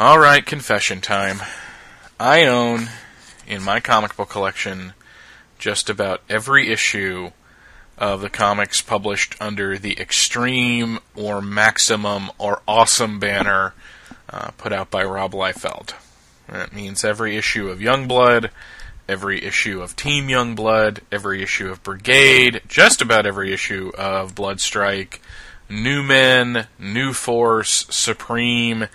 All right, confession time. I own in my comic book collection just about every issue of the comics published under the Extreme or Maximum or Awesome banner uh, put out by Rob Liefeld. That means every issue of Youngblood, every issue of Team Youngblood, every issue of Brigade, just about every issue of Bloodstrike, New Men, New Force, Supreme.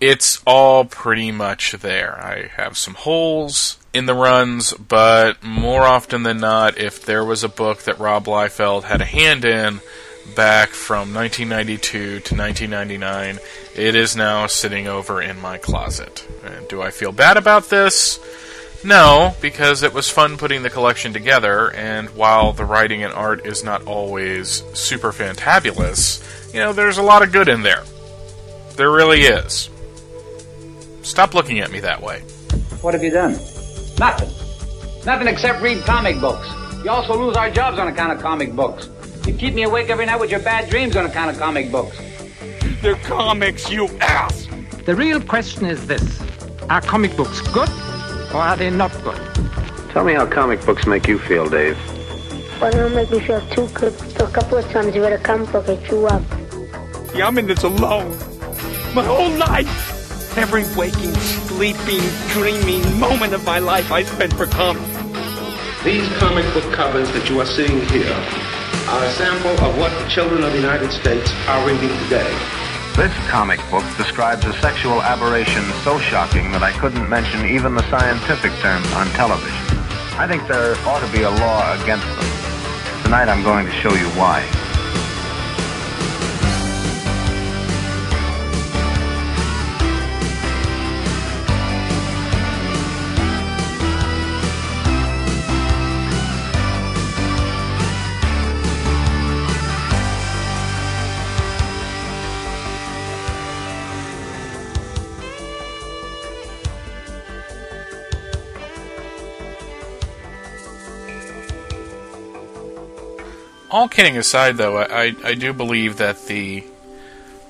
It's all pretty much there. I have some holes in the runs, but more often than not, if there was a book that Rob Liefeld had a hand in back from 1992 to 1999, it is now sitting over in my closet. And do I feel bad about this? No, because it was fun putting the collection together, and while the writing and art is not always super fantabulous, you know, there's a lot of good in there. There really is. Stop looking at me that way. What have you done? Nothing. Nothing except read comic books. You also lose our jobs on account of comic books. You keep me awake every night with your bad dreams on account of comic books. They're comics, you ass! The real question is this Are comic books good or are they not good? Tell me how comic books make you feel, Dave. Well, they don't make me feel too good. A couple of times you read a comic book, I threw up. Yeah, I'm in this alone. My whole life! Every waking, sleeping, dreaming moment of my life I spent for comics. These comic book covers that you are seeing here are a sample of what the children of the United States are reading today. This comic book describes a sexual aberration so shocking that I couldn't mention even the scientific terms on television. I think there ought to be a law against them. Tonight I'm going to show you why. All kidding aside, though, I, I do believe that the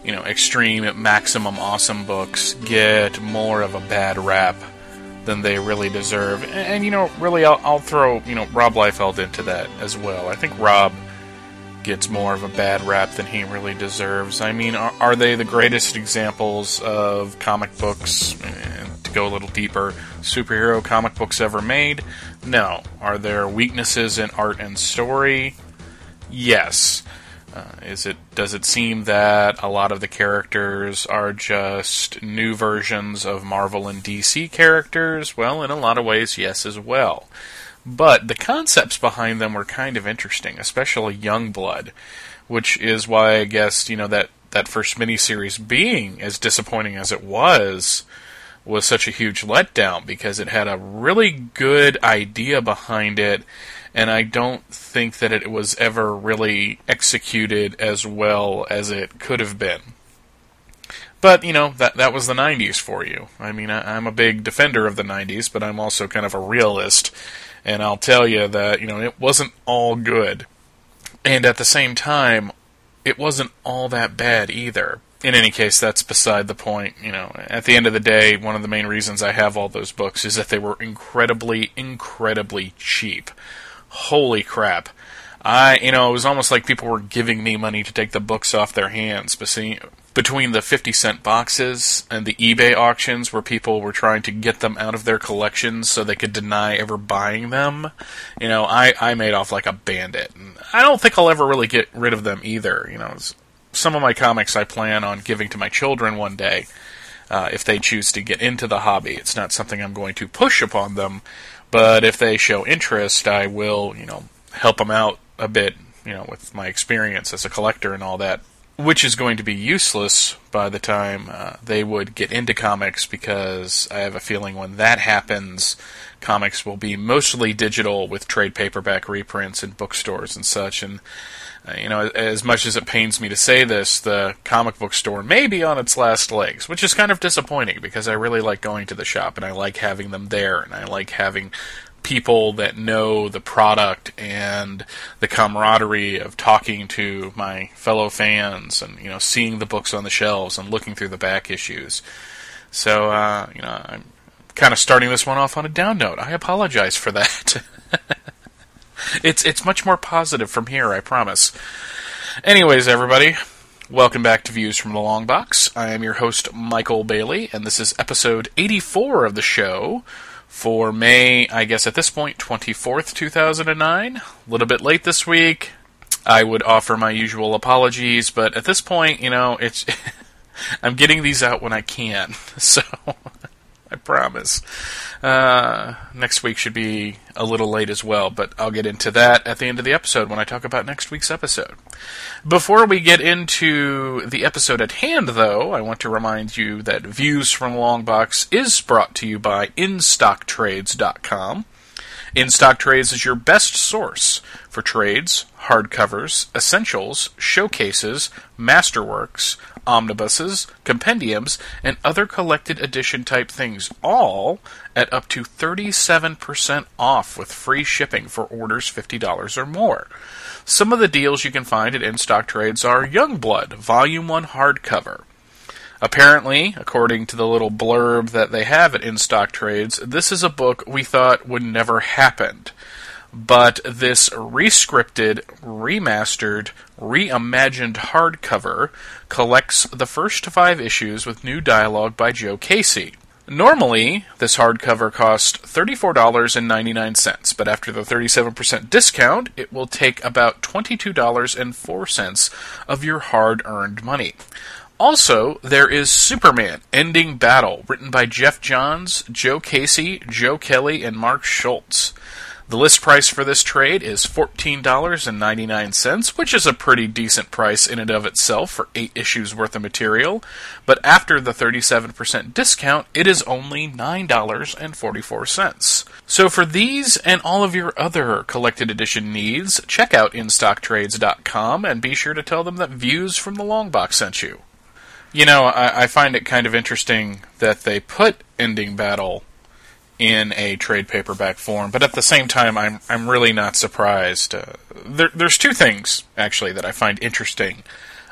you know extreme maximum awesome books get more of a bad rap than they really deserve. And, and you know, really, I'll, I'll, throw you know Rob Liefeld into that as well. I think Rob gets more of a bad rap than he really deserves. I mean, are, are they the greatest examples of comic books? To go a little deeper, superhero comic books ever made? No. Are there weaknesses in art and story? Yes. Uh, is it does it seem that a lot of the characters are just new versions of Marvel and DC characters? Well, in a lot of ways, yes, as well. But the concepts behind them were kind of interesting, especially Youngblood, which is why I guess you know that that first miniseries being as disappointing as it was was such a huge letdown because it had a really good idea behind it and I don't think that it was ever really executed as well as it could have been. But you know that that was the '90s for you. I mean, I, I'm a big defender of the '90s, but I'm also kind of a realist, and I'll tell you that you know it wasn't all good, and at the same time, it wasn't all that bad either. In any case, that's beside the point. You know, at the end of the day, one of the main reasons I have all those books is that they were incredibly, incredibly cheap holy crap. I, you know, it was almost like people were giving me money to take the books off their hands. Between the 50 cent boxes and the eBay auctions where people were trying to get them out of their collections so they could deny ever buying them, you know, I, I made off like a bandit. And I don't think I'll ever really get rid of them either. You know, some of my comics I plan on giving to my children one day. Uh, if they choose to get into the hobby, it's not something I'm going to push upon them, but if they show interest, I will, you know, help them out a bit, you know, with my experience as a collector and all that, which is going to be useless by the time uh, they would get into comics because I have a feeling when that happens, comics will be mostly digital with trade paperback reprints in bookstores and such, and you know, as much as it pains me to say this, the comic book store may be on its last legs, which is kind of disappointing because I really like going to the shop and I like having them there and I like having people that know the product and the camaraderie of talking to my fellow fans and you know seeing the books on the shelves and looking through the back issues. So, uh, you know, I'm kind of starting this one off on a down note. I apologize for that. it's it's much more positive from here, I promise. Anyways, everybody, welcome back to Views from the Long Box. I am your host, Michael Bailey, and this is episode 84 of the show for May, I guess at this point, 24th, 2009. A little bit late this week. I would offer my usual apologies, but at this point, you know, it's I'm getting these out when I can, so I promise. Uh, next week should be a little late as well, but I'll get into that at the end of the episode when I talk about next week's episode. Before we get into the episode at hand, though, I want to remind you that Views from Longbox is brought to you by InStockTrades.com. In Stock Trades is your best source for trades, hardcovers, essentials, showcases, masterworks, omnibuses, compendiums, and other collected edition type things, all at up to 37% off with free shipping for orders $50 or more. Some of the deals you can find at In Stock Trades are Youngblood, Volume 1 hardcover. Apparently, according to the little blurb that they have at In Stock Trades, this is a book we thought would never happen. But this rescripted, remastered, reimagined hardcover collects the first five issues with new dialogue by Joe Casey. Normally, this hardcover costs $34.99, but after the 37% discount, it will take about $22.04 of your hard earned money. Also, there is Superman Ending Battle, written by Geoff Johns, Joe Casey, Joe Kelly, and Mark Schultz. The list price for this trade is $14.99, which is a pretty decent price in and of itself for 8 issues worth of material, but after the 37% discount, it is only $9.44. So for these and all of your other collected edition needs, check out InStockTrades.com and be sure to tell them that Views from the Long Box sent you. You know, I, I find it kind of interesting that they put Ending Battle in a trade paperback form, but at the same time, I'm I'm really not surprised. Uh, there, there's two things actually that I find interesting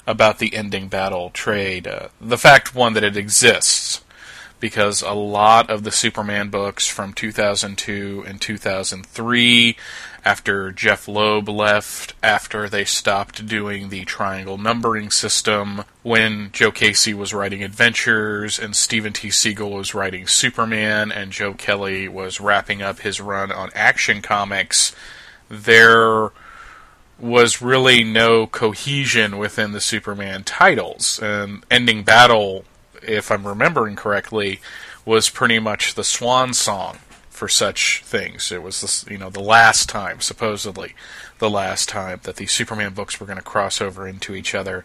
about the ending battle trade. Uh, the fact one that it exists, because a lot of the Superman books from 2002 and 2003 after Jeph Loeb left, after they stopped doing the triangle numbering system, when Joe Casey was writing Adventures and Steven T. Seagle was writing Superman and Joe Kelly was wrapping up his run on Action Comics, there was really no cohesion within the Superman titles. And Ending Battle, if I'm remembering correctly, was pretty much the swan song for such things. It was this, you know the last time, supposedly, the last time that the Superman books were going to cross over into each other,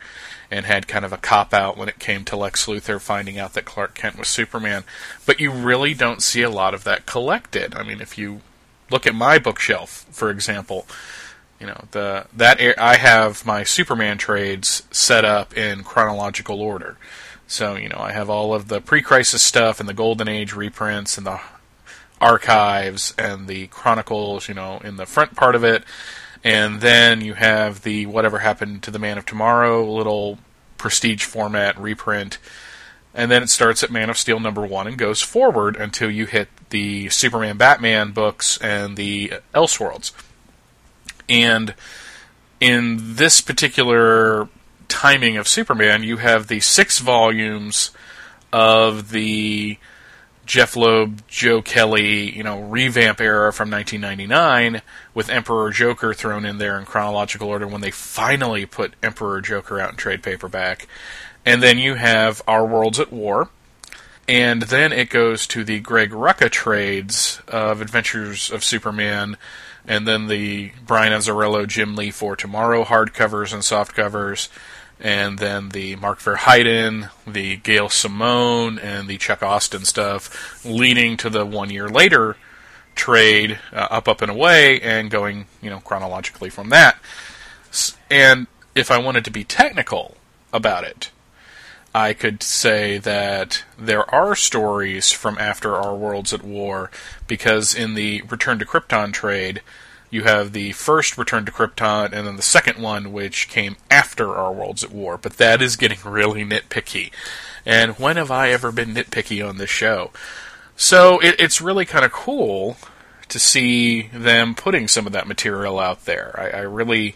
and had kind of a cop out when it came to Lex Luthor finding out that Clark Kent was Superman. But you really don't see a lot of that collected. I mean, if you look at my bookshelf, for example, you know the that I have my Superman trades set up in chronological order. So you know I have all of the pre-crisis stuff and the Golden Age reprints and the archives and the chronicles, you know, in the front part of it. And then you have the whatever happened to the Man of Tomorrow little prestige format reprint. And then it starts at Man of Steel number one and goes forward until you hit the Superman Batman books and the Elseworlds. And in this particular timing of Superman, you have the six volumes of the Jeph Loeb, Joe Kelly, you know, revamp era from 1999 with Emperor Joker thrown in there in chronological order when they finally put Emperor Joker out in trade paperback. And then you have Our Worlds at War. And then it goes to the Greg Rucka trades of Adventures of Superman, and then the Brian Azzarello, Jim Lee for Tomorrow hardcovers and softcovers and then the Mark Verheiden, the Gail Simone, and the Chuck Austen stuff, leading to the one year later trade, uh, Up, Up, and Away, and going, you know, chronologically from that. And if I wanted to be technical about it, I could say that there are stories from after our worlds at war, because in the Return to Krypton trade, you have the first Return to Krypton, and then the second one, which came after Our Worlds at War. But that is getting really nitpicky. And when have I ever been nitpicky on this show? So it, it's really kind of cool to see them putting some of that material out there. I, I really,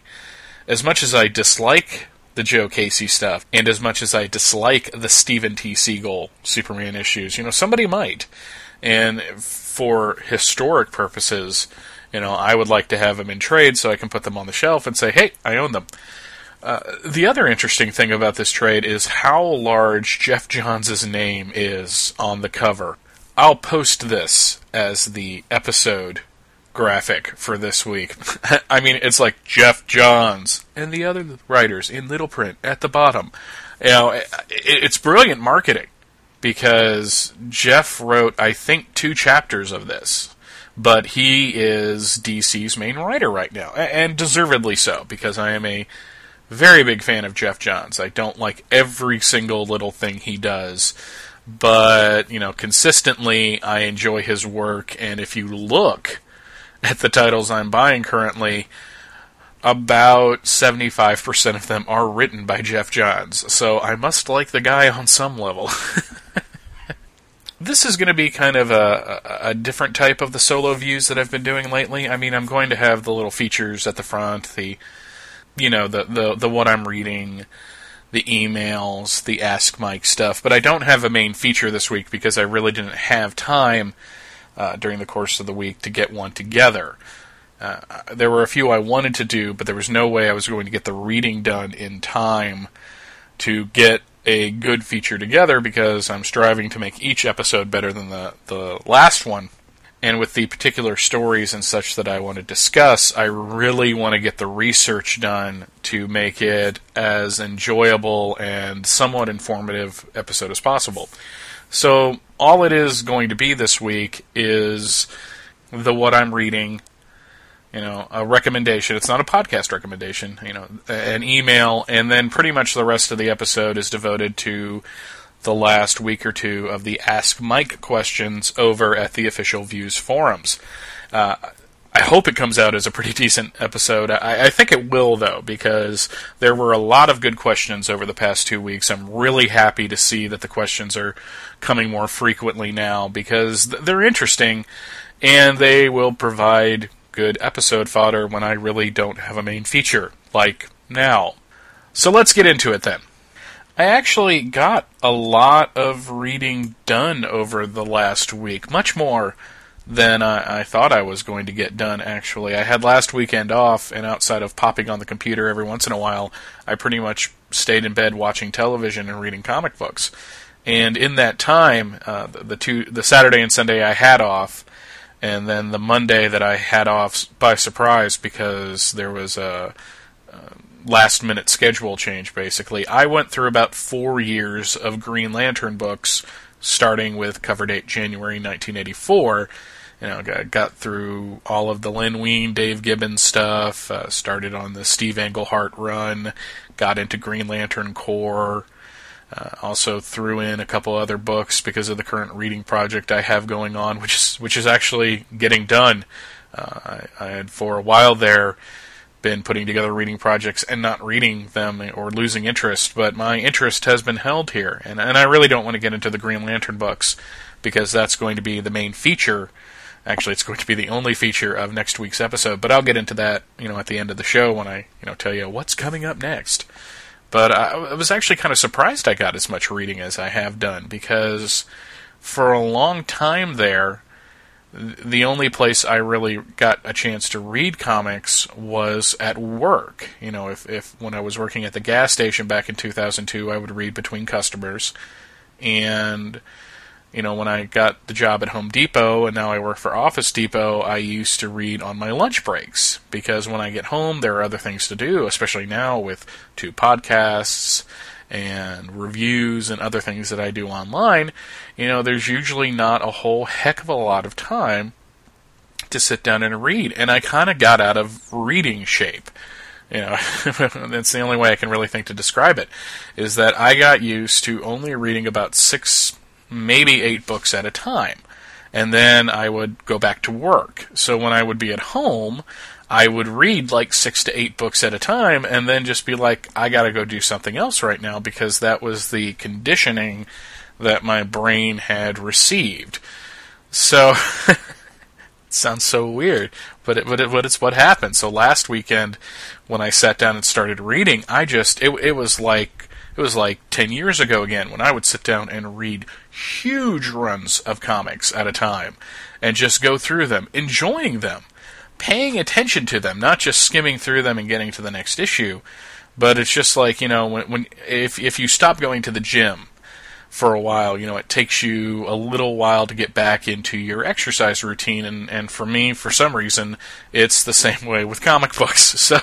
as much as I dislike the Joe Casey stuff, and as much as I dislike the Steven T. Seagle Superman issues, you know, somebody might. And for historic purposes, you know, I would like to have them in trade so I can put them on the shelf and say, hey, I own them. Uh, the other interesting thing about this trade is how large Geoff Johns' name is on the cover. I'll post this as the episode graphic for this week. I mean, it's like Geoff Johns and the other writers in little print at the bottom. You know, it, it's brilliant marketing because Geoff wrote, I think, two chapters of this. But he is DC's main writer right now, and deservedly so, because I am a very big fan of Geoff Johns. I don't like every single little thing he does, but you know, consistently I enjoy his work. And if you look at the titles I'm buying currently, about 75% of them are written by Geoff Johns. So I must like the guy on some level. this is going to be kind of a, a, different type of the solo views that I've been doing lately. I mean, I'm going to have the little features at the front, the you know, the the the what I'm reading, the emails, the Ask Mike stuff, but I don't have a main feature this week because I really didn't have time uh, during the course of the week to get one together. Uh, there were a few I wanted to do, but there was no way I was going to get the reading done in time to get a good feature together because I'm striving to make each episode better than the, the last one. And with the particular stories and such that I want to discuss, I really want to get the research done to make it as enjoyable and somewhat informative episode as possible. So all it is going to be this week is the what I'm reading, you know, a recommendation. It's not a podcast recommendation, you know, an email, and then pretty much the rest of the episode is devoted to the last week or two of the Ask Mike questions over at the official Views forums. Uh, I hope it comes out as a pretty decent episode. I, I, think it will, though, because there were a lot of good questions over the past two weeks. I'm really happy to see that the questions are coming more frequently now because they're interesting and they will provide good episode fodder when I really don't have a main feature, like now. So let's get into it then. I actually got a lot of reading done over the last week, much more than I, I, thought I was going to get done, actually. I had last weekend off, and outside of popping on the computer every once in a while, I pretty much stayed in bed watching television and reading comic books. And in that time, uh, the, the, two, the Saturday and Sunday I had off, and then the Monday that I had off by surprise because there was a, a last minute schedule change, basically, I went through about four years of Green Lantern books, starting with cover date January 1984 you know, got, got through all of the Len Wein, Dave Gibbons stuff, uh, started on the Steve Englehart run, got into Green Lantern Corps, uh, also threw in a couple other books because of the current reading project I have going on, which is which is actually getting done. Uh, I, I had for a while there been putting together reading projects and not reading them or losing interest, but my interest has been held here, and and I really don't want to get into the Green Lantern books because that's going to be the main feature Actually, it's going to be the only feature of next week's episode, but I'll get into that, you know, at the end of the show when I, you know, tell you what's coming up next. But I, I was actually kind of surprised I got as much reading as I have done because for a long time there, the only place I really got a chance to read comics was at work. You know, if, if when I was working at the gas station back in 2002, I would read between customers. And you know, when I got the job at Home Depot and now I work for Office Depot, I used to read on my lunch breaks because when I get home, there are other things to do, especially now with two podcasts and reviews and other things that I do online. You know, there's usually not a whole heck of a lot of time to sit down and read. And I kind of got out of reading shape. You know, that's the only way I can really think to describe it. Is that I got used to only reading about six maybe eight books at a time. And then I would go back to work. So when I would be at home, I would read like six to eight books at a time and then just be like, I gotta go do something else right now because that was the conditioning that my brain had received. So, it sounds so weird, but it, but, it, but it's what happened. So last weekend, when I sat down and started reading, I just, it, it was like, it was like 10 years ago again when I would sit down and read huge runs of comics at a time and just go through them, enjoying them, paying attention to them, not just skimming through them and getting to the next issue. But it's just like, you know, when, when if if you stop going to the gym for a while, you know, it takes you a little while to get back into your exercise routine and and for me, for some reason, it's the same way with comic books. So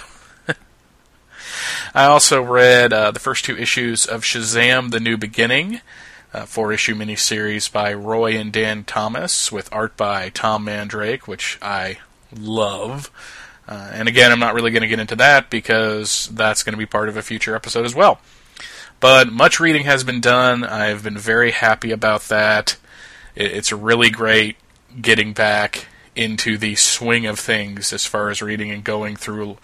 I also read uh, the first two issues of Shazam: The New Beginning, a four-issue miniseries by Roy and Dann Thomas, with art by Tom Mandrake, which I love. Uh, and again, I'm not really going to get into that because that's going to be part of a future episode as well. But much reading has been done. I've been very happy about that. It's really great getting back into the swing of things as far as reading and going through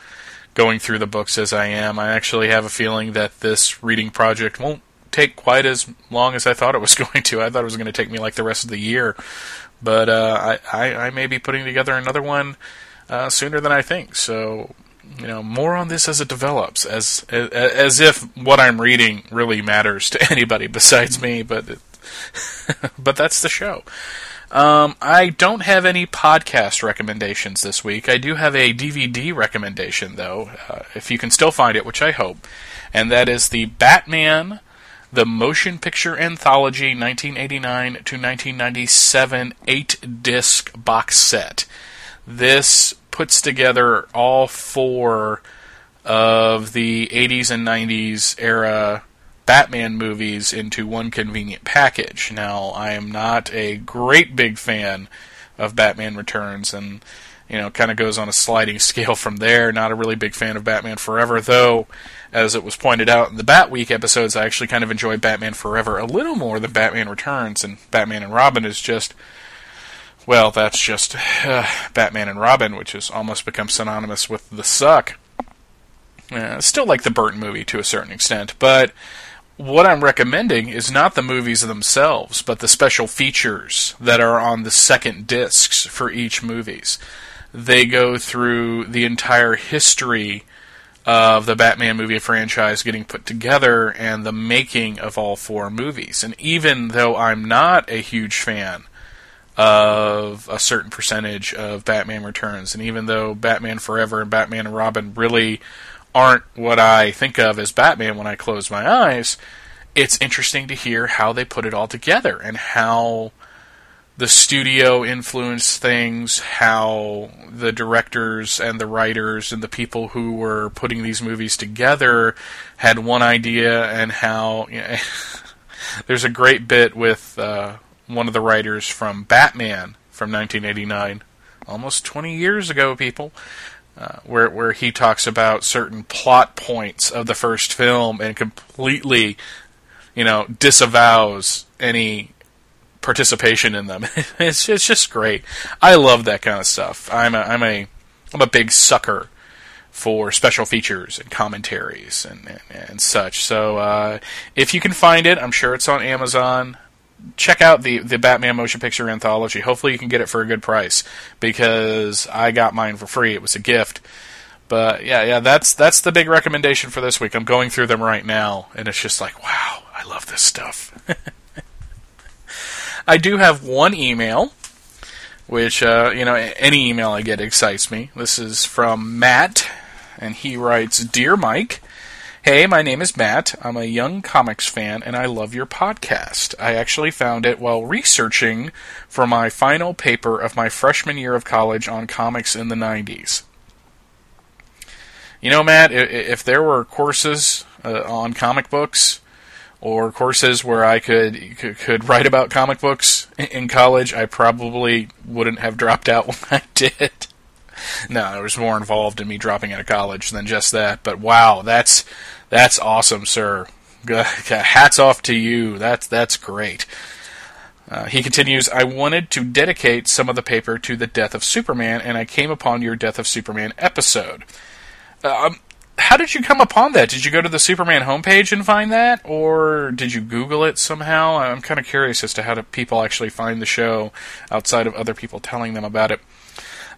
going through the books as I am. I actually have a feeling that this reading project won't take quite as long as I thought it was going to. I thought it was going to take me like the rest of the year, but uh, I, I, I may be putting together another one uh, sooner than I think. So you know, more on this as it develops, as as, as if what I'm reading really matters to anybody besides me. But it, but that's the show. Um, I don't have any podcast recommendations this week. I do have a DVD recommendation, though, uh, if you can still find it, which I hope, and that is the Batman, the Motion Picture Anthology 1989 to 1997 eight disc box set. This puts together all four of the 80s and 90s era Batman movies into one convenient package. Now, I am not a great big fan of Batman Returns, and you know, kind of goes on a sliding scale from there. Not a really big fan of Batman Forever, though, as it was pointed out in the Bat Week episodes, I actually kind of enjoy Batman Forever a little more than Batman Returns, and Batman and Robin is just. Well, that's just uh, Batman and Robin, which has almost become synonymous with the suck. Uh, still like the Burton movie to a certain extent, but what I'm recommending is not the movies themselves, but the special features that are on the second discs for each movies. They go through the entire history of the Batman movie franchise getting put together and the making of all four movies. And even though I'm not a huge fan of a certain percentage of Batman Returns, and even though Batman Forever and Batman and Robin really aren't what I think of as Batman when I close my eyes, it's interesting to hear how they put it all together and how the studio influenced things, how the directors and the writers and the people who were putting these movies together had one idea, and how you know, there's a great bit with uh, one of the writers from Batman from 1989, almost 20 years ago, people, uh, where where he talks about certain plot points of the first film and completely, you know, disavows any participation in them. it's it's just great. I love that kind of stuff. I'm a I'm a I'm a big sucker for special features and commentaries and and, and such. So uh, if you can find it, I'm sure it's on Amazon check out the the Batman motion picture anthology. Hopefully, you can get it for a good price because I got mine for free. It was a gift. But yeah, yeah, that's that's the big recommendation for this week. I'm going through them right now, and it's just like, wow, I love this stuff. I do have one email, which uh, you know, any email I get excites me. This is from Matt, and he writes, "Dear Mike." Hey, my name is Matt. I'm a young comics fan and I love your podcast. I actually found it while researching for my final paper of my freshman year of college on comics in the 90s. You know, Matt, if there were courses uh, on comic books or courses where I could, could, could write about comic books in college, I probably wouldn't have dropped out when I did. No, there was more involved in me dropping out of college than just that. But wow, that's that's awesome, sir. Hats off to you. That's that's great. Uh, he continues, I wanted to dedicate some of the paper to the death of Superman, and I came upon your Death of Superman episode. Um, how did you come upon that? Did you go to the Superman homepage and find that, or did you Google it somehow? I'm kind of curious as to how do people actually find the show outside of other people telling them about it.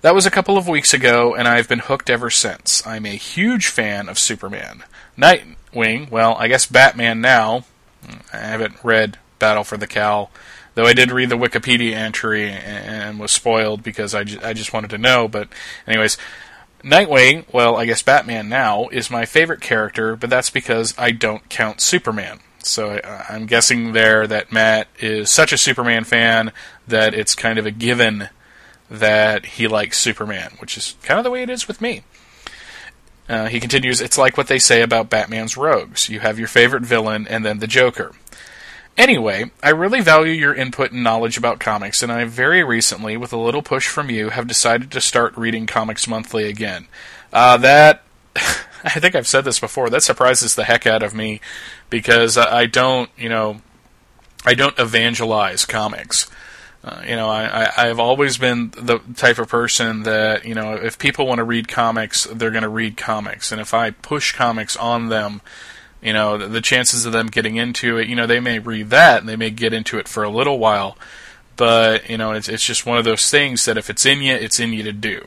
That was a couple of weeks ago, and I've been hooked ever since. I'm a huge fan of Superman. Nightwing, well, I guess Batman now. Hmm, I haven't read Battle for the Cowl, though I did read the Wikipedia entry and was spoiled because I, I just wanted to know. But, anyways, Nightwing, well, I guess Batman now, is my favorite character, but that's because I don't count Superman. So I, I'm guessing there that Matt is such a Superman fan that it's kind of a given that he likes Superman, which is kind of the way it is with me. Uh, he continues, it's like what they say about Batman's rogues. You have your favorite villain and then the Joker. Anyway, I really value your input and knowledge about comics, and I very recently, with a little push from you, have decided to start reading Comics Monthly again. Uh, that, I think I've said this before, that surprises the heck out of me because I don't, you know, I don't evangelize comics. Uh, you know, I, I, I've always been the type of person that, you know, if people want to read comics, they're going to read comics. And if I push comics on them, you know, the, the chances of them getting into it, you know, they may read that and they may get into it for a little while. But, you know, it's, it's just one of those things that if it's in you, it's in you to do.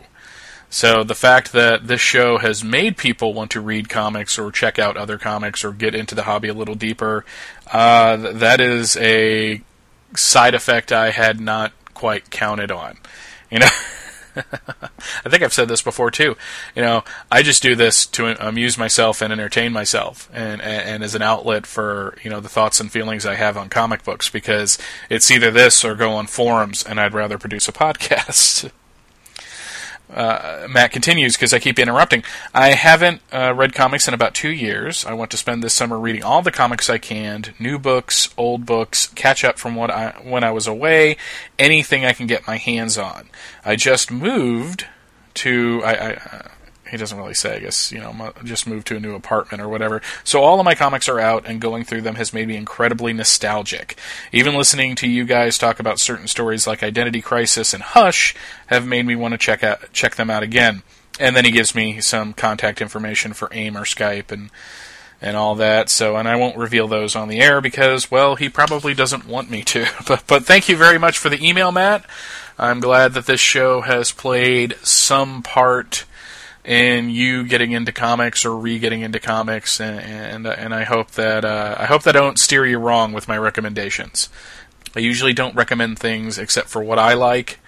So the fact that this show has made people want to read comics or check out other comics or get into the hobby a little deeper, uh, that is a side effect I had not quite counted on. You know, I think I've said this before too. You know, I just do this to amuse myself and entertain myself, and, and, and as an outlet for you know the thoughts and feelings I have on comic books. Because it's either this or go on forums, and I'd rather produce a podcast. Uh, Matt continues because I keep interrupting. I haven't uh, read comics in about two years. I want to spend this summer reading all the comics I can, new books, old books, catch up from what I when I was away, anything I can get my hands on. I just moved to I, I he doesn't really say. I guess you know, just moved to a new apartment or whatever. So all of my comics are out, and going through them has made me incredibly nostalgic. Even listening to you guys talk about certain stories like Identity Crisis and Hush have made me want to check out check them out again. And then he gives me some contact information for AIM or Skype and and all that. So, and I won't reveal those on the air because, well, he probably doesn't want me to. But, but thank you very much for the email, Matt. I'm glad that this show has played some part in you getting into comics or re-getting into comics, and and, and I hope that uh, I hope that I don't steer you wrong with my recommendations. I usually don't recommend things except for what I like,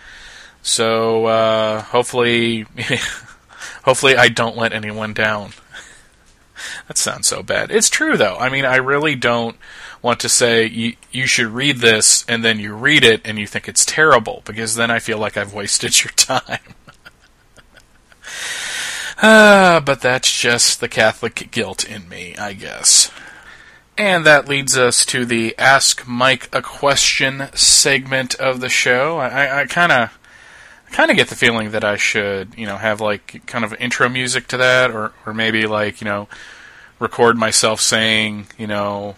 so uh, hopefully, hopefully I don't let anyone down. that sounds so bad. It's true though. I mean, I really don't want to say you, you should read this and then you read it and you think it's terrible because then I feel like I've wasted your time. Ah, but that's just the Catholic guilt in me, I guess. And that leads us to the Ask Mike a Question segment of the show. I kind of kind of get the feeling that I should, you know, have like kind of intro music to that, or or maybe like you know, record myself saying, you know,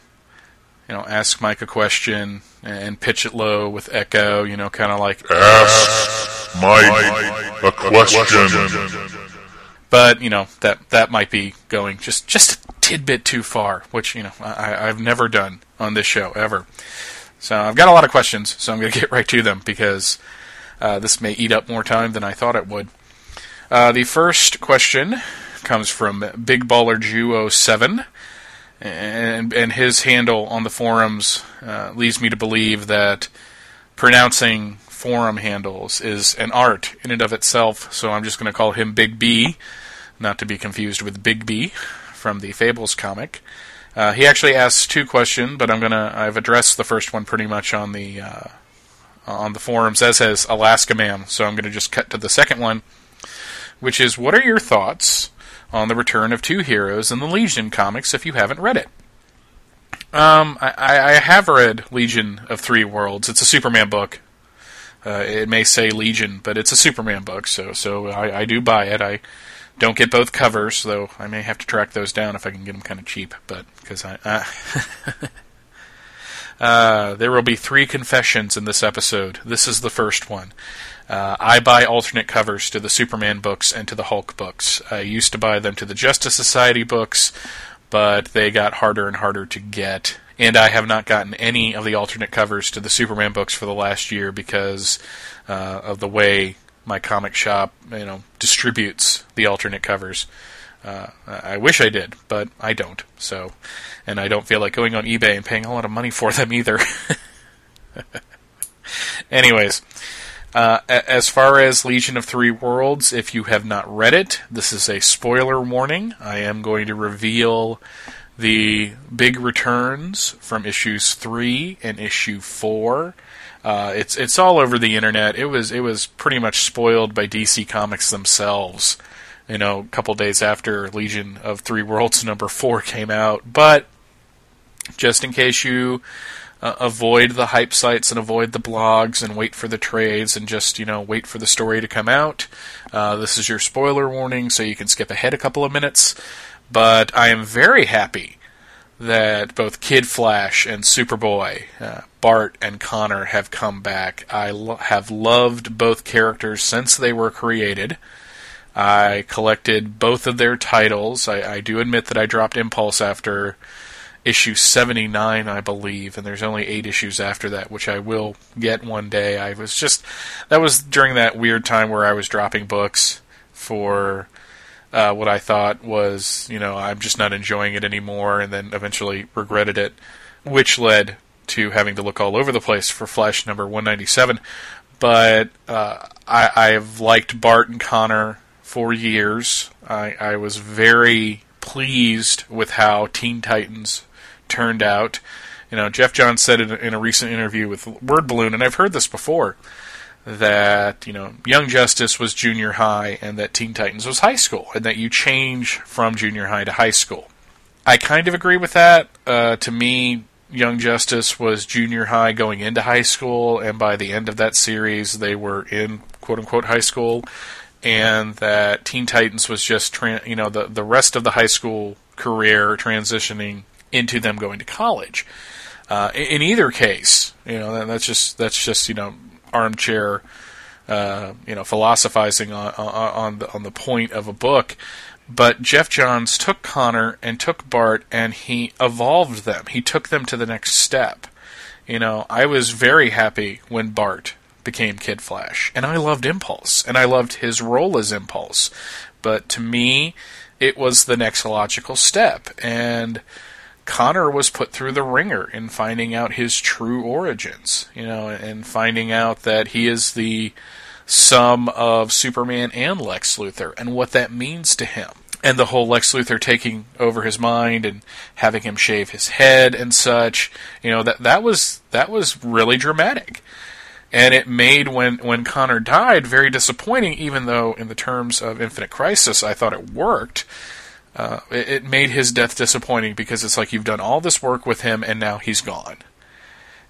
you know, ask Mike a question and pitch it low with echo, you know, kind of like ask Mike a question. But you know that that might be going just just a tidbit too far, which you know I, I've never done on this show ever. So I've got a lot of questions, so I'm going to get right to them because uh, this may eat up more time than I thought it would. Uh, the first question comes from Big Baller Jew 07 and and his handle on the forums uh, leads me to believe that pronouncing forum handles is an art in and of itself, so I'm just going to call him Big B, not to be confused with Bigby from the Fables comic. Uh, he actually asks two questions, but I'm gonna I've addressed the first one pretty much on the uh, on the forums, as has Alaska Man. So I'm gonna just cut to the second one, which is what are your thoughts on the return of two heroes in the Legion comics if you haven't read it? Um, I, I have read Legion of Three Worlds. It's a Superman book. Uh, it may say Legion, but it's a Superman book, so so I, I, do buy it. I don't get both covers, though I may have to track those down if I can get them kind of cheap. But because I, uh, Uh, there will be three confessions in this episode. This is the first one. Uh, I buy alternate covers to the Superman books and to the Hulk books. I used to buy them to the Justice Society books, but they got harder and harder to get. And I have not gotten any of the alternate covers to the Superman books for the last year because uh, of the way my comic shop, you know, distributes the alternate covers. Uh, I wish I did, but I don't. So, and I don't feel like going on eBay and paying a lot of money for them either. Anyways, uh, as far as Legion of Three Worlds, if you have not read it, this is a spoiler warning. I am going to reveal the big returns from issues three and issue four. Uh, it's it's all over the internet. It was it was pretty much spoiled by DC Comics themselves. You know, a couple days after Legion of Three Worlds number four came out, but just in case you uh, avoid the hype sites and avoid the blogs and wait for the trades and just you know wait for the story to come out. Uh, this is your spoiler warning, so you can skip ahead a couple of minutes. But I am very happy that both Kid Flash and Superboy, uh, Bart and Connor, have come back. I lo- have loved both characters since they were created. I collected both of their titles. I, I do admit that I dropped Impulse after issue 79, I believe, and there's only eight issues after that, which I will get one day. I was just, that was during that weird time where I was dropping books for uh, what I thought was, you know, I'm just not enjoying it anymore, and then eventually regretted it, which led to having to look all over the place for Flash number 197. But uh, I, I've liked Bart and Connor for years. I, I was very pleased with how Teen Titans turned out. You know, Geoff Johns said in, in a recent interview with Word Balloon, and I've heard this before, that you know Young Justice was junior high and that Teen Titans was high school, and that you change from junior high to high school. I kind of agree with that. Uh, to me, Young Justice was junior high going into high school, and by the end of that series, they were in quote unquote high school, and that Teen Titans was just tra- you know the the rest of the high school career transitioning into them going to college. Uh, in, either case, you know that's just that's just you know armchair, uh, you know philosophizing on on the, on the point of a book. But Geoff Johns took Connor and took Bart and he evolved them. He took them to the next step. You know, I was very happy when Bart became Kid Flash, and I loved Impulse, and I loved his role as Impulse. But to me, it was the next logical step, and Connor was put through the ringer in finding out his true origins, you know, and finding out that he is the sum of Superman and Lex Luthor and what that means to him. And the whole Lex Luthor taking over his mind and having him shave his head and such, you know, that that was that was really dramatic. And it made when when Connor died very disappointing even though in the terms of Infinite Crisis I thought it worked uh, it, it made his death disappointing because it's like you've done all this work with him and now he's gone.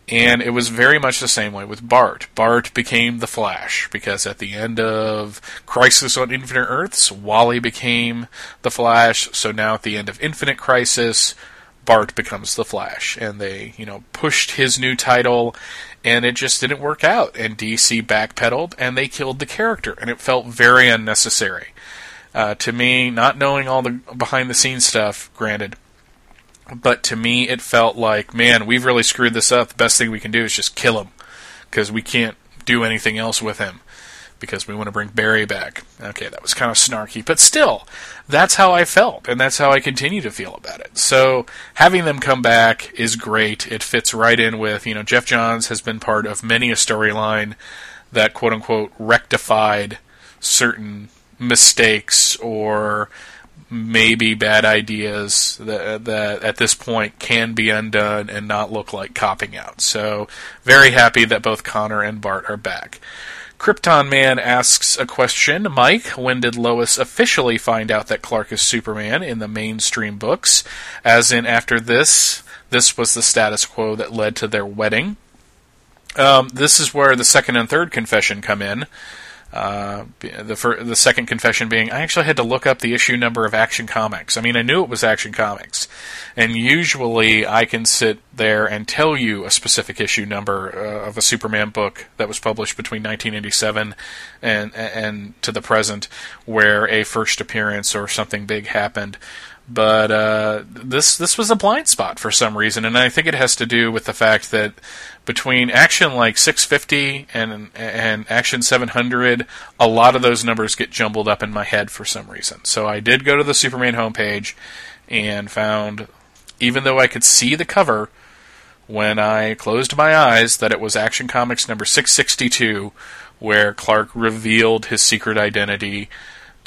And it was very much the same way with Bart. Bart became the Flash because at the end of Crisis on Infinite Earths, Wally became the Flash. So now at the end of Infinite Crisis, Bart becomes the Flash. And they, you know, pushed his new title and it just didn't work out. And DC backpedaled and they killed the character. And it felt very unnecessary. Uh, to me, not knowing all the behind the scenes stuff, granted, but to me it felt like, man, we've really screwed this up. The best thing we can do is just kill him because we can't do anything else with him because we want to bring Barry back. Okay, that was kind of snarky, but still, that's how I felt, and that's how I continue to feel about it. So having them come back is great. It fits right in with, you know, Geoff Johns has been part of many a storyline that quote unquote rectified certain mistakes or maybe bad ideas that, that at this point can be undone and not look like copping out. So, very happy that both Connor and Bart are back. Krypton Man asks a question Mike, when did Lois officially find out that Clark is Superman in the mainstream books? As in, after this, this was the status quo that led to their wedding. Um, this is where the second and third confession come in. Uh, the fir- the second confession being I actually had to look up the issue number of Action Comics. I mean, I knew it was Action Comics, and usually I can sit there and tell you a specific issue number uh, of a Superman book that was published between 1987 and and to the present, where a first appearance or something big happened but uh, this this was a blind spot for some reason, and I think it has to do with the fact that between Action like 650 and and Action 700, a lot of those numbers get jumbled up in my head for some reason. So I did go to the Superman homepage and found, even though I could see the cover when I closed my eyes, that it was Action Comics number 662, where Clark revealed his secret identity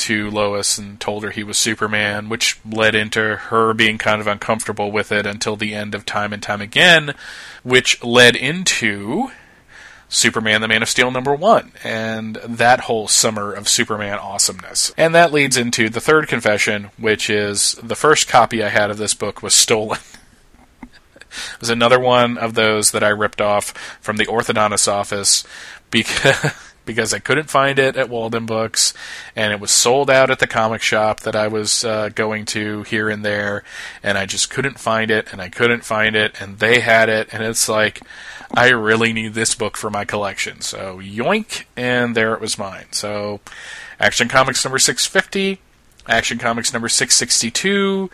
to Lois and told her he was Superman, which led into her being kind of uncomfortable with it until the end of Time and Time Again, which led into Superman the Man of Steel number one, and that whole summer of Superman awesomeness. And that leads into the third confession, which is the first copy I had of this book was stolen. it was another one of those that I ripped off from the orthodontist office because because I couldn't find it at Walden Books, and it was sold out at the comic shop that I was uh, going to here and there, and I just couldn't find it, and I couldn't find it, and they had it, and it's like, I really need this book for my collection. So yoink, and there it was mine. So Action Comics number 650, Action Comics number 662,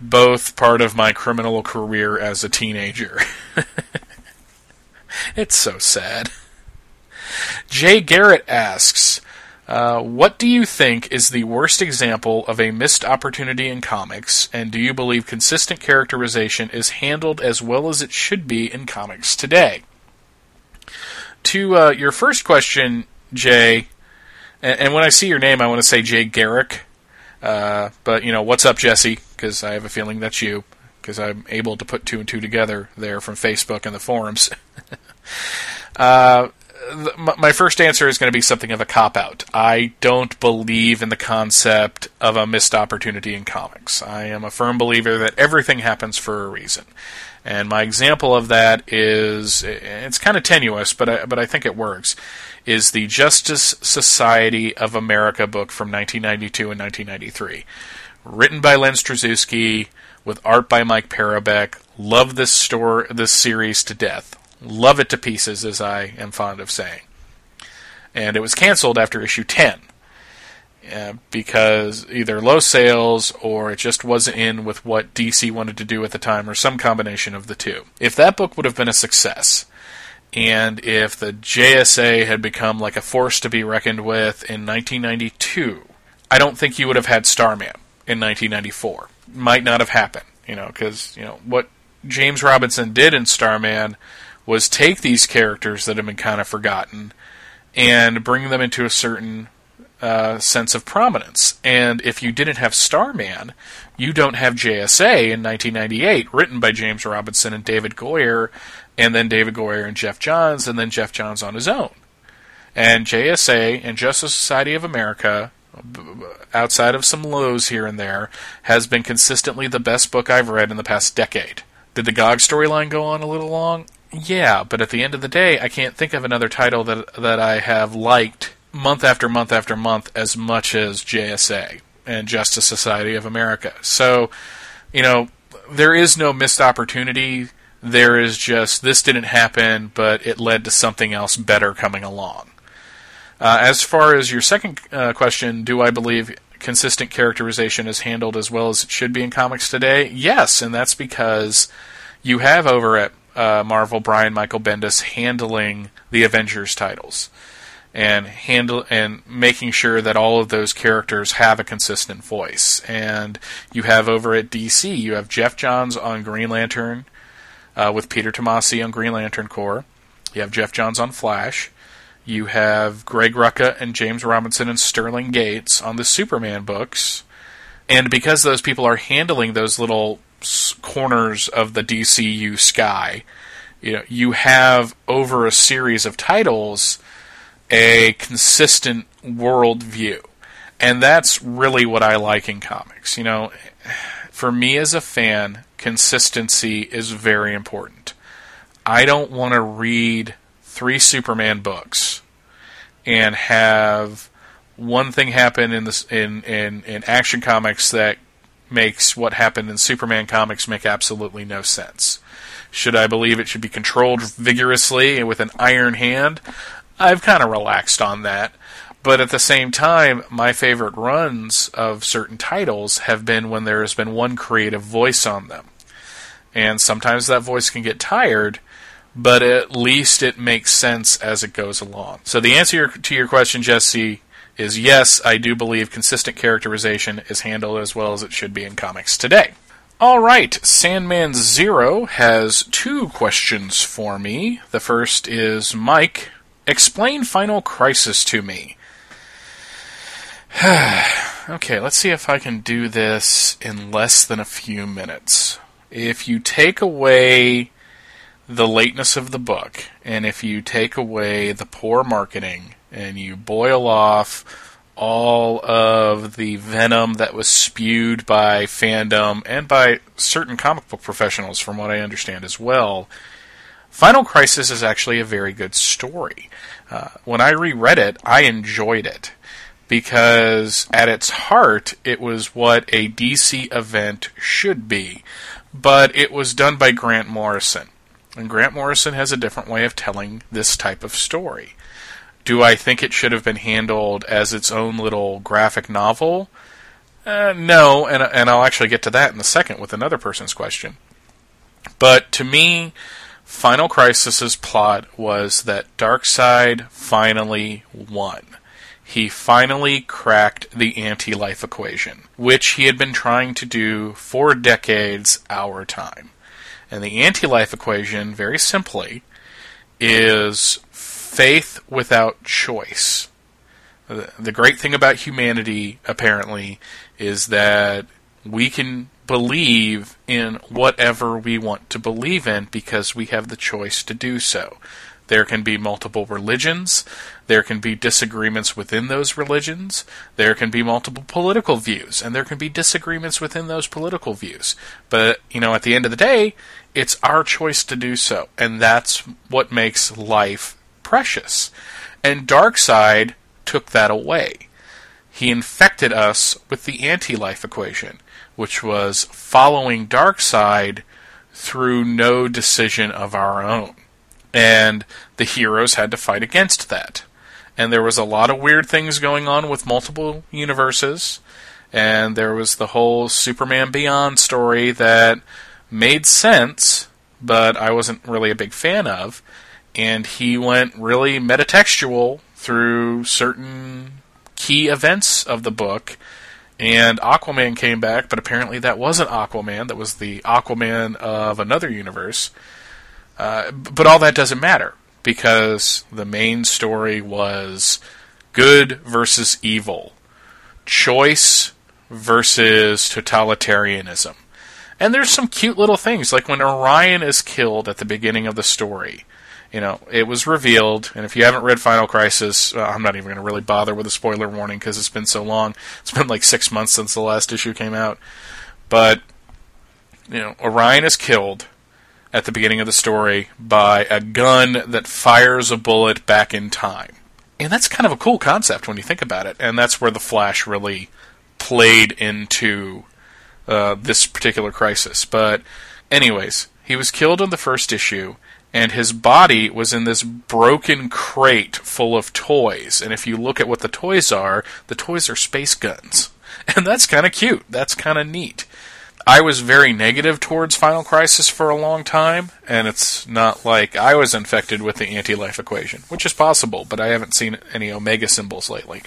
both part of my criminal career as a teenager. it's so sad. Jay Garrett asks, uh, what do you think is the worst example of a missed opportunity in comics, and do you believe consistent characterization is handled as well as it should be in comics today? To uh, your first question, Jay, and, and, when I see your name, I want to say Jay Garrick, uh, but you know, what's up, Jesse? Because I have a feeling that's you, because I'm able to put two and two together there from Facebook and the forums. my first answer is going to be something of a cop out. I don't believe in the concept of a missed opportunity in comics. I am a firm believer that everything happens for a reason. And my example of that is it's kind of tenuous, but I, but I think it works. Is the Justice Society of America book from 1992 and 1993, written by Len Strazewski with art by Mike Parobeck. Love this store, this series to death Love it to pieces, as I am fond of saying. And it was canceled after issue 10 uh, because either low sales or it just wasn't in with what DC wanted to do at the time, or some combination of the two. If that book would have been a success, and if the JSA had become like a force to be reckoned with in 1992, I don't think you would have had Starman in 1994. Might not have happened, you know, because you know what James Robinson did in Starman was take these characters that have been kind of forgotten and bring them into a certain uh, sense of prominence. And if you didn't have Starman, you don't have JSA in 1998, written by James Robinson and David Goyer, and then David Goyer and Geoff Johns, and then Geoff Johns on his own. And JSA and Justice Society of America, outside of some lows here and there, has been consistently the best book I've read in the past decade. Did the GOG storyline go on a little long? Yeah, but at the end of the day, I can't think of another title that that I have liked month after month after month as much as JSA and Justice Society of America. So, you know, there is no missed opportunity. There is just this didn't happen, but it led to something else better coming along. Uh, as far as your second uh, question, do I believe consistent characterization is handled as well as it should be in comics today? Yes, and that's because you have over at uh, Marvel Brian Michael Bendis handling the Avengers titles and handle and making sure that all of those characters have a consistent voice. And you have over at DC, you have Geoff Johns on Green Lantern uh, with Peter Tomasi on Green Lantern Corps. You have Geoff Johns on Flash. You have Greg Rucka and James Robinson and Sterling Gates on the Superman books. And because those people are handling those little corners of the DCU sky. You know, you have over a series of titles a consistent world view. And that's really what I like in comics. You know, for me as a fan, consistency is very important. I don't want to read three Superman books and have one thing happen in this in, in, in action comics that makes what happened in Superman comics make absolutely no sense. Should I believe it should be controlled vigorously and with an iron hand? I've kind of relaxed on that. But at the same time, my favorite runs of certain titles have been when there has been one creative voice on them. And sometimes that voice can get tired, but at least it makes sense as it goes along. So the answer to your question, Jesse, is yes, I do believe consistent characterization is handled as well as it should be in comics today. All right, Sandman Zero has two questions for me. The first is Mike, explain Final Crisis to me. okay, let's see if I can do this in less than a few minutes. If you take away the lateness of the book, and if you take away the poor marketing, and you boil off all of the venom that was spewed by fandom and by certain comic book professionals, from what I understand as well, Final Crisis is actually a very good story. Uh, when I reread it, I enjoyed it because at its heart, it was what a DC event should be. But it was done by Grant Morrison. And Grant Morrison has a different way of telling this type of story. Do I think it should have been handled as its own little graphic novel? Uh, no, and, and I'll actually get to that in a second with another person's question. But to me, Final Crisis's plot was that Darkseid finally won he finally cracked the anti life equation, which he had been trying to do for decades our time. And the anti life equation, very simply, is faith without choice. The great thing about humanity, apparently, is that we can believe in whatever we want to believe in because we have the choice to do so. There can be multiple religions. There can be disagreements within those religions. There can be multiple political views, and there can be disagreements within those political views. But, you know, at the end of the day, it's our choice to do so, and that's what makes life precious. And Darkseid took that away. He infected us with the anti life equation, which was following Darkseid through no decision of our own. And the heroes had to fight against that. And there was a lot of weird things going on with multiple universes. And there was the whole Superman Beyond story that made sense, but I wasn't really a big fan of. And he went really metatextual through certain key events of the book. And Aquaman came back, but apparently that wasn't Aquaman. That was the Aquaman of another universe. Uh, but all that doesn't matter because the main story was good versus evil, choice versus totalitarianism. And there's some cute little things, like when Orion is killed at the beginning of the story. You know, it was revealed, and if you haven't read Final Crisis, uh, I'm not even going to really bother with a spoiler warning because it's been so long. It's been like six months since the last issue came out. But, you know, Orion is killed, at the beginning of the story by a gun that fires a bullet back in time. And that's kind of a cool concept when you think about it. And that's where the Flash really played into uh, this particular crisis. But, anyways, he was killed in the first issue, and his body was in this broken crate full of toys. And if you look at what the toys are, the toys are space guns. And that's kind of cute. That's kind of neat. I was very negative towards Final Crisis for a long time, and it's not like I was infected with the anti life equation, which is possible, but I haven't seen any Omega symbols lately.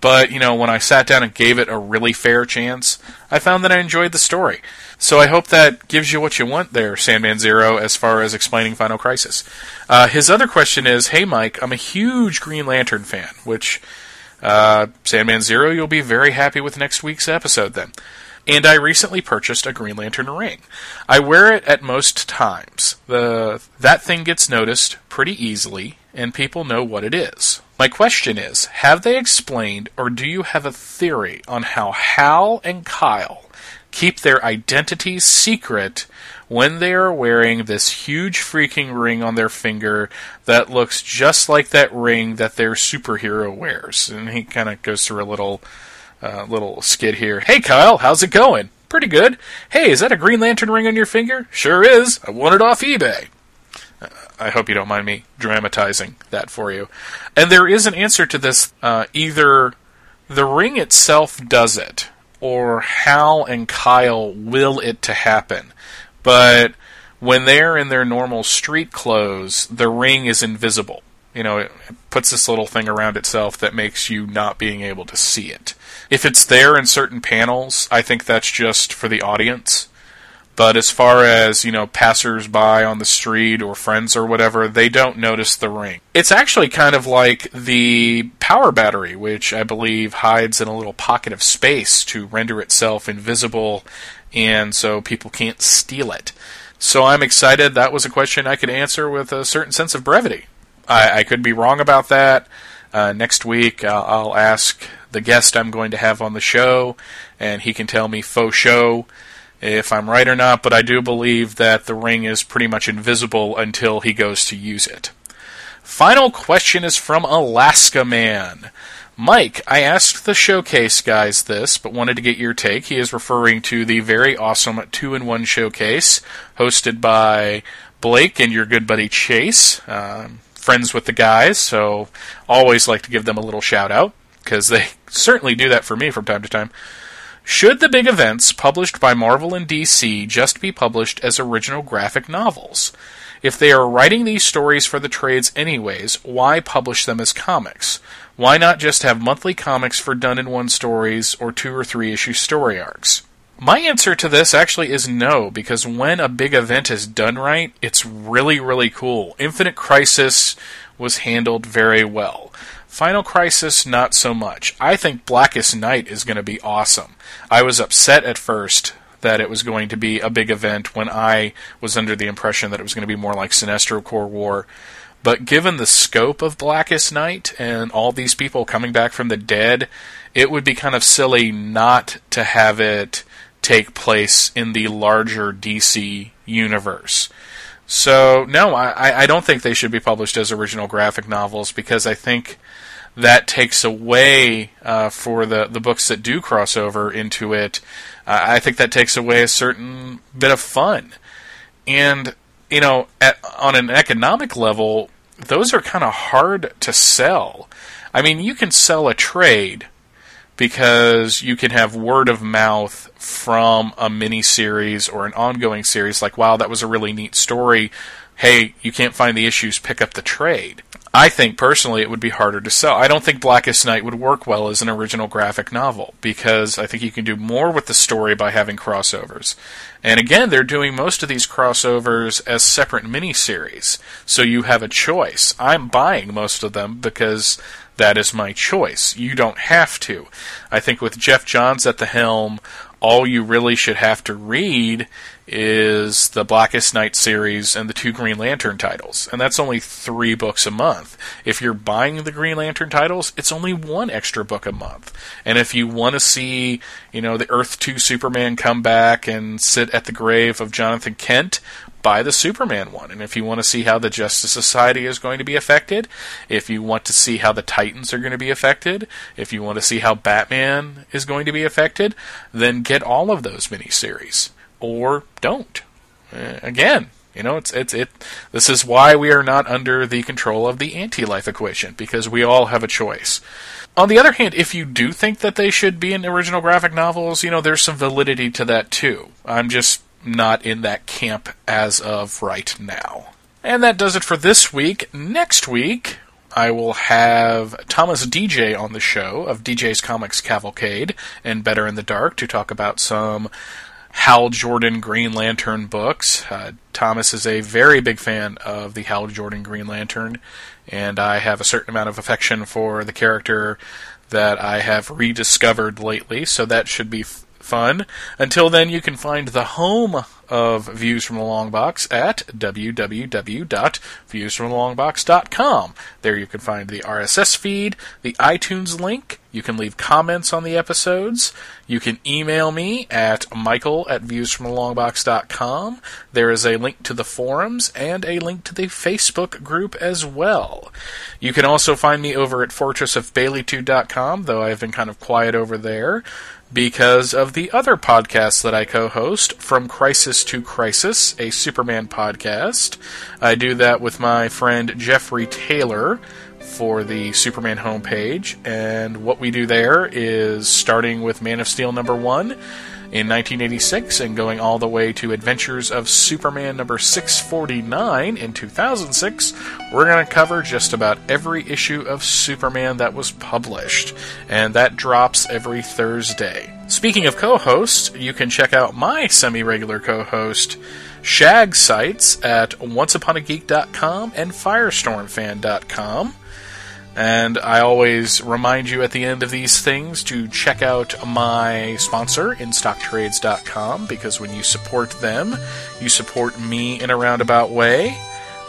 But, you know, when I sat down and gave it a really fair chance, I found that I enjoyed the story. So I hope that gives you what you want there, Sandman Zero, as far as explaining Final Crisis. Uh, his other question is Hey, Mike, I'm a huge Green Lantern fan, which, uh, Sandman Zero, you'll be very happy with next week's episode then and I recently purchased a Green Lantern ring. I wear it at most times. The that thing gets noticed pretty easily, and people know what it is. My question is, have they explained or do you have a theory on how Hal and Kyle keep their identities secret when they are wearing this huge freaking ring on their finger that looks just like that ring that their superhero wears. And he kind of goes through a little uh, little skit here. Hey Kyle, how's it going? Pretty good. Hey, is that a Green Lantern ring on your finger? Sure is. I won it off eBay. Uh, I hope you don't mind me dramatizing that for you. And there is an answer to this. Uh, either the ring itself does it, or Hal and Kyle will it to happen. But when they're in their normal street clothes, the ring is invisible. You know, it puts this little thing around itself that makes you not being able to see it. If it's there in certain panels, I think that's just for the audience. But as far as, you know, passersby on the street or friends or whatever, they don't notice the ring. It's actually kind of like the power battery, which I believe hides in a little pocket of space to render itself invisible and so people can't steal it. So I'm excited. That was a question I could answer with a certain sense of brevity. I, I could be wrong about that. Uh, next week, I'll, I'll ask the guest I'm going to have on the show, and he can tell me faux show if I'm right or not, but I do believe that the ring is pretty much invisible until he goes to use it. Final question is from Alaska Man. Mike, I asked the showcase guys this, but wanted to get your take. He is referring to the very awesome two in one showcase hosted by Blake and your good buddy Chase. Um, friends with the guys, so always like to give them a little shout out because they certainly do that for me from time to time. Should the big events published by Marvel and DC just be published as original graphic novels? If they are writing these stories for the trades anyways, why publish them as comics? Why not just have monthly comics for done in one stories or two or three issue story arcs? My answer to this actually is no, because when a big event is done right, it's really, really cool. Infinite Crisis was handled very well. Final Crisis, not so much. I think Blackest Night is going to be awesome. I was upset at first that it was going to be a big event when I was under the impression that it was going to be more like Sinestro Corps War. But given the scope of Blackest Night and all these people coming back from the dead, it would be kind of silly not to have it take place in the larger DC universe. So, no, I, I don't think they should be published as original graphic novels because I think that takes away uh, for the, the books that do cross over into it. Uh, I think that takes away a certain bit of fun. And, you know, at, on an economic level, those are kind of hard to sell. I mean, you can sell a trade because you can have word of mouth from a mini series or an ongoing series like wow that was a really neat story hey you can't find the issues pick up the trade I think personally it would be harder to sell. I don't think Blackest Night would work well as an original graphic novel because I think you can do more with the story by having crossovers. And again, they're doing most of these crossovers as separate mini series so you have a choice. I'm buying most of them because that is my choice. You don't have to. I think with Geoff Johns at the helm, all you really should have to read is the Blackest Night series and the two Green Lantern titles. And that's only three books a month. If you're buying the Green Lantern titles, it's only one extra book a month. And if you want to see, you know, the Earth 2 Superman come back and sit at the grave of Jonathan Kent, buy the Superman one. And if you want to see how the Justice Society is going to be affected, if you want to see how the Titans are going to be affected, if you want to see how Batman is going to be affected, then get all of those miniseries or don't. Uh, again, you know, it's it's it. This is why we are not under the control of the anti-life equation because we all have a choice. On the other hand, if you do think that they should be in original graphic novels, you know, there's some validity to that too. I'm just not in that camp as of right now. And that does it for this week. Next week, I will have Thomas Deja on the show of DJ's Comics Cavalcade and Better in the Dark to talk about some Hal Jordan Green Lantern books. Uh, Thomas is a very big fan of the Hal Jordan Green Lantern, and I have a certain amount of affection for the character that I have rediscovered lately, so that should be fun. Until then, you can find the home of Views from the Long Box at www.viewsfromthelongbox.com. There you can find the RSS feed, the iTunes link. You can leave comments on the episodes. You can email me at michael at viewsfromthelongbox.com. There is a link to the forums and a link to the Facebook group as well. You can also find me over at fortressofbaileytude.com, though I've been kind of quiet over there because of the other podcasts that I co host, From Crisis to Crisis, a Superman podcast. I do that with my friend Jeffrey Taylor for the Superman homepage, and what we do there is starting with Man of Steel number one in 1986 and going all the way to Adventures of Superman number 649 in 2006, we're going to cover just about every issue of Superman that was published, and that drops every Thursday. Speaking of co hosts, you can check out my semi regular co host. Shag sites at onceuponageek.com and firestormfan.com. And I always remind you at the end of these things to check out my sponsor, InStockTrades.com, because when you support them, you support me in a roundabout way.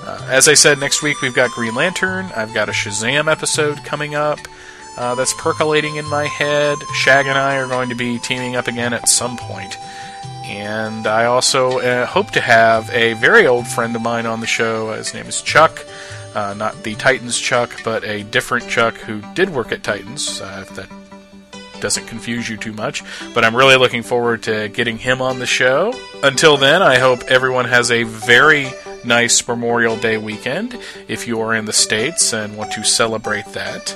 Uh, as I said, next week we've got Green Lantern. I've got a Shazam episode coming up uh, that's percolating in my head. Shag and I are going to be teaming up again at some point. And I also uh, hope to have a very old friend of mine on the show. His name is Chuck. Uh, not the Titans Chuck, but a different Chuck who did work at Titans, uh, if that doesn't confuse you too much. But I'm really looking forward to getting him on the show. Until then, I hope everyone has a very nice Memorial Day weekend if you are in the States and want to celebrate that.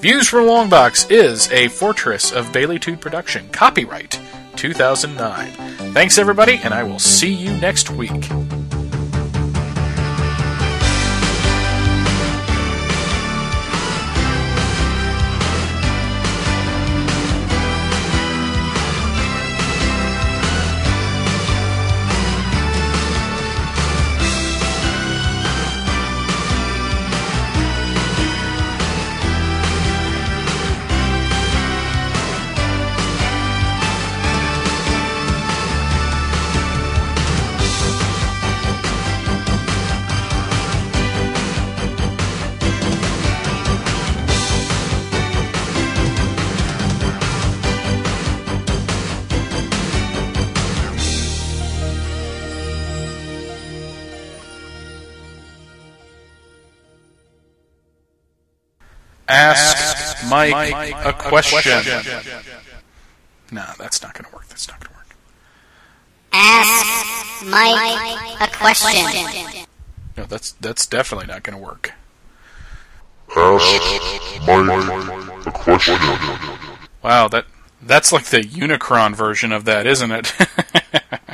Views from Longbox is a Fortress of Baileytude production. Copyright 2009. Thanks, everybody, and I will see you next week. Mike a question. No, that's not going to work. That's not going to work. Ask Mike a question. No, that's that's definitely not going to work. Ask Mike a question. Wow, that that's like the Unicron version of that, isn't it?